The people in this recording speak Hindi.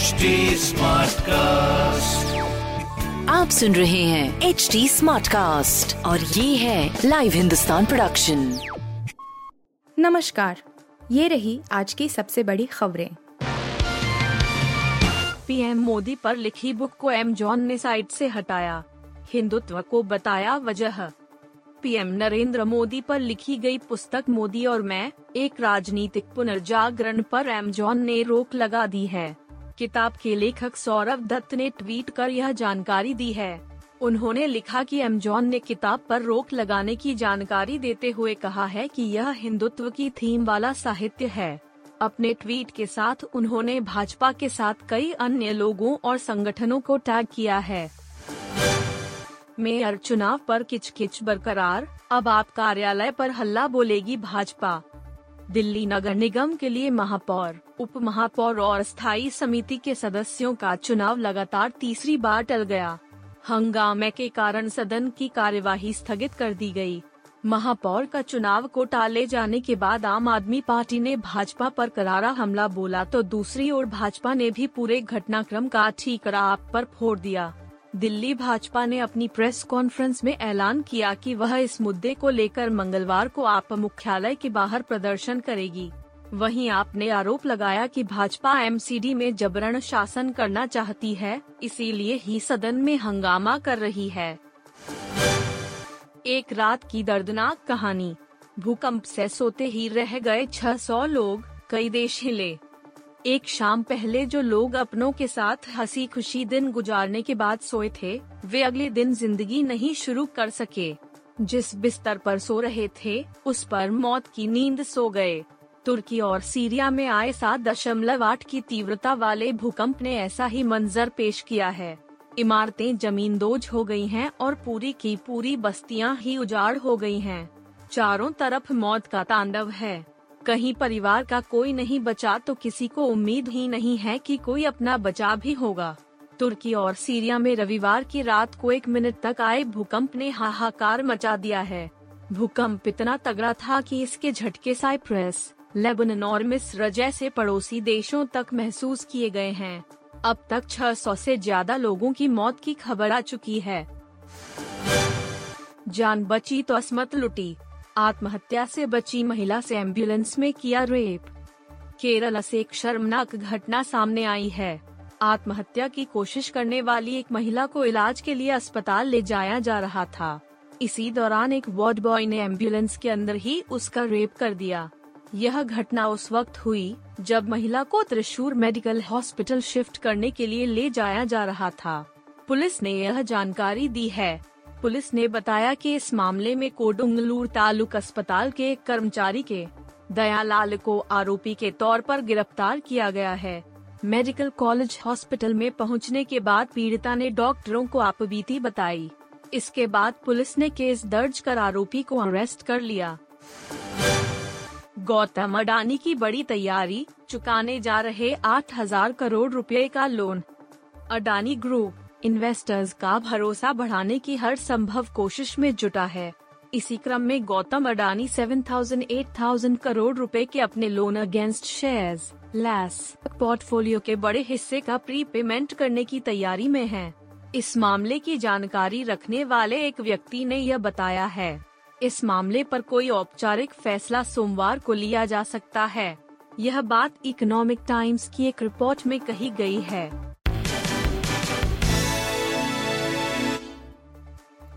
HD Smartcast. आप सुन रहे हैं एच डी स्मार्ट कास्ट और ये है लाइव हिंदुस्तान प्रोडक्शन नमस्कार ये रही आज की सबसे बड़ी खबरें। पीएम मोदी पर लिखी बुक को एमजॉन ने साइट से हटाया हिंदुत्व को बताया वजह। पीएम नरेंद्र मोदी पर लिखी गई पुस्तक मोदी और मैं एक राजनीतिक पुनर्जागरण पर एमजॉन ने रोक लगा दी है। किताब के लेखक सौरभ दत्त ने ट्वीट कर यह जानकारी दी है। उन्होंने लिखा कि एमजॉन ने किताब पर रोक लगाने की जानकारी देते हुए कहा है कि यह हिंदुत्व की थीम वाला साहित्य है। अपने ट्वीट के साथ उन्होंने भाजपा के साथ कई अन्य लोगों और संगठनों को टैग किया है। मेयर चुनाव पर किचकिच बरकरार, अब आप कार्यालय पर हल्ला बोलेगी भाजपा। दिल्ली नगर निगम के लिए महापौर उप महापौर और स्थायी समिति के सदस्यों का चुनाव लगातार तीसरी बार टल गया हंगामे के कारण सदन की कार्यवाही स्थगित कर दी गई। महापौर का चुनाव को टाले जाने के बाद आम आदमी पार्टी ने भाजपा पर करारा हमला बोला तो दूसरी ओर भाजपा ने भी पूरे घटनाक्रम का ठीकरा आप पर फोड़ दिया दिल्ली भाजपा ने अपनी प्रेस कॉन्फ्रेंस में ऐलान किया कि वह इस मुद्दे को लेकर मंगलवार को आप मुख्यालय के बाहर प्रदर्शन करेगी। वहीं आपने आरोप लगाया कि भाजपा एमसीडी में जबरन शासन करना चाहती है, इसीलिए ही सदन में हंगामा कर रही है। एक रात की दर्दनाक कहानी। भूकंप से सोते ही रह गए 600 लोग, कई देश हिले। एक शाम पहले जो लोग अपनों के साथ हँसी खुशी दिन गुजारने के बाद सोए थे, वे अगले दिन ज़िंदगी नहीं शुरू कर सके। जिस बिस्तर पर सो रहे थे, उस पर मौत की नींद सो गए। तुर्की और सीरिया में आए सात दशमलव आठ की तीव्रता वाले भूकंप ने ऐसा ही मंजर पेश किया है। इमारतें ज़मीन दोज हो गई हैं और पूरी की पूरी बस्तियाँ ही उजाड़ हो गई हैं। चारों तरफ़ मौत का तांडव है। कहीं परिवार का कोई नहीं बचा तो किसी को उम्मीद ही नहीं है कि कोई अपना बचा भी होगा। तुर्की और सीरिया में रविवार की रात को एक मिनट तक आए भूकंप ने हाहाकार मचा दिया है। भूकंप इतना तगड़ा था कि इसके झटके साइप्रस, लेबनन और मिस्र जैसे पड़ोसी देशों तक महसूस किए गए हैं। अब तक 600 से ज़्यादा लोगों की मौत की खबर आ चुकी है। जान बची तो असमत लुटी। आत्महत्या से बची महिला से एंबुलेंस में किया रेप। केरल से एक शर्मनाक घटना सामने आई है। आत्महत्या की कोशिश करने वाली एक महिला को इलाज के लिए अस्पताल ले जाया जा रहा था। इसी दौरान एक वार्ड बॉय ने एंबुलेंस के अंदर ही उसका रेप कर दिया। यह घटना उस वक्त हुई, जब महिला को त्रिशूर मेडिकल हॉस्पिटल शिफ्ट करने के लिए ले जाया जा रहा था। पुलिस ने यह जानकारी दी है। पुलिस ने बताया कि इस मामले में कोडुंगलूर तालुक अस्पताल के एक कर्मचारी के दयालाल को आरोपी के तौर पर गिरफ़्तार किया गया है। मेडिकल कॉलेज हॉस्पिटल में पहुँचने के बाद पीड़िता ने डॉक्टरों को आपबीती बताई। इसके बाद पुलिस ने केस दर्ज कर आरोपी को अरेस्ट कर लिया। गौतम अडानी की बड़ी तैयारी, चुकाने जा रहे 8000 करोड़ रुपए का लोन। अडानी ग्रुप इन्वेस्टर्स का भरोसा बढ़ाने की हर संभव कोशिश में जुटा है। इसी क्रम में गौतम अडानी 7000 8000 करोड़ रुपए के अपने loan against shares less portfolio के बड़े हिस्से का प्री पेमेंट करने की तैयारी में है। इस मामले की जानकारी रखने वाले एक व्यक्ति ने यह बताया है। इस मामले पर कोई औपचारिक फैसला सोमवार को लिया जा सकता है। यह बात इकोनॉमिक टाइम्स की एक रिपोर्ट में कही गई है।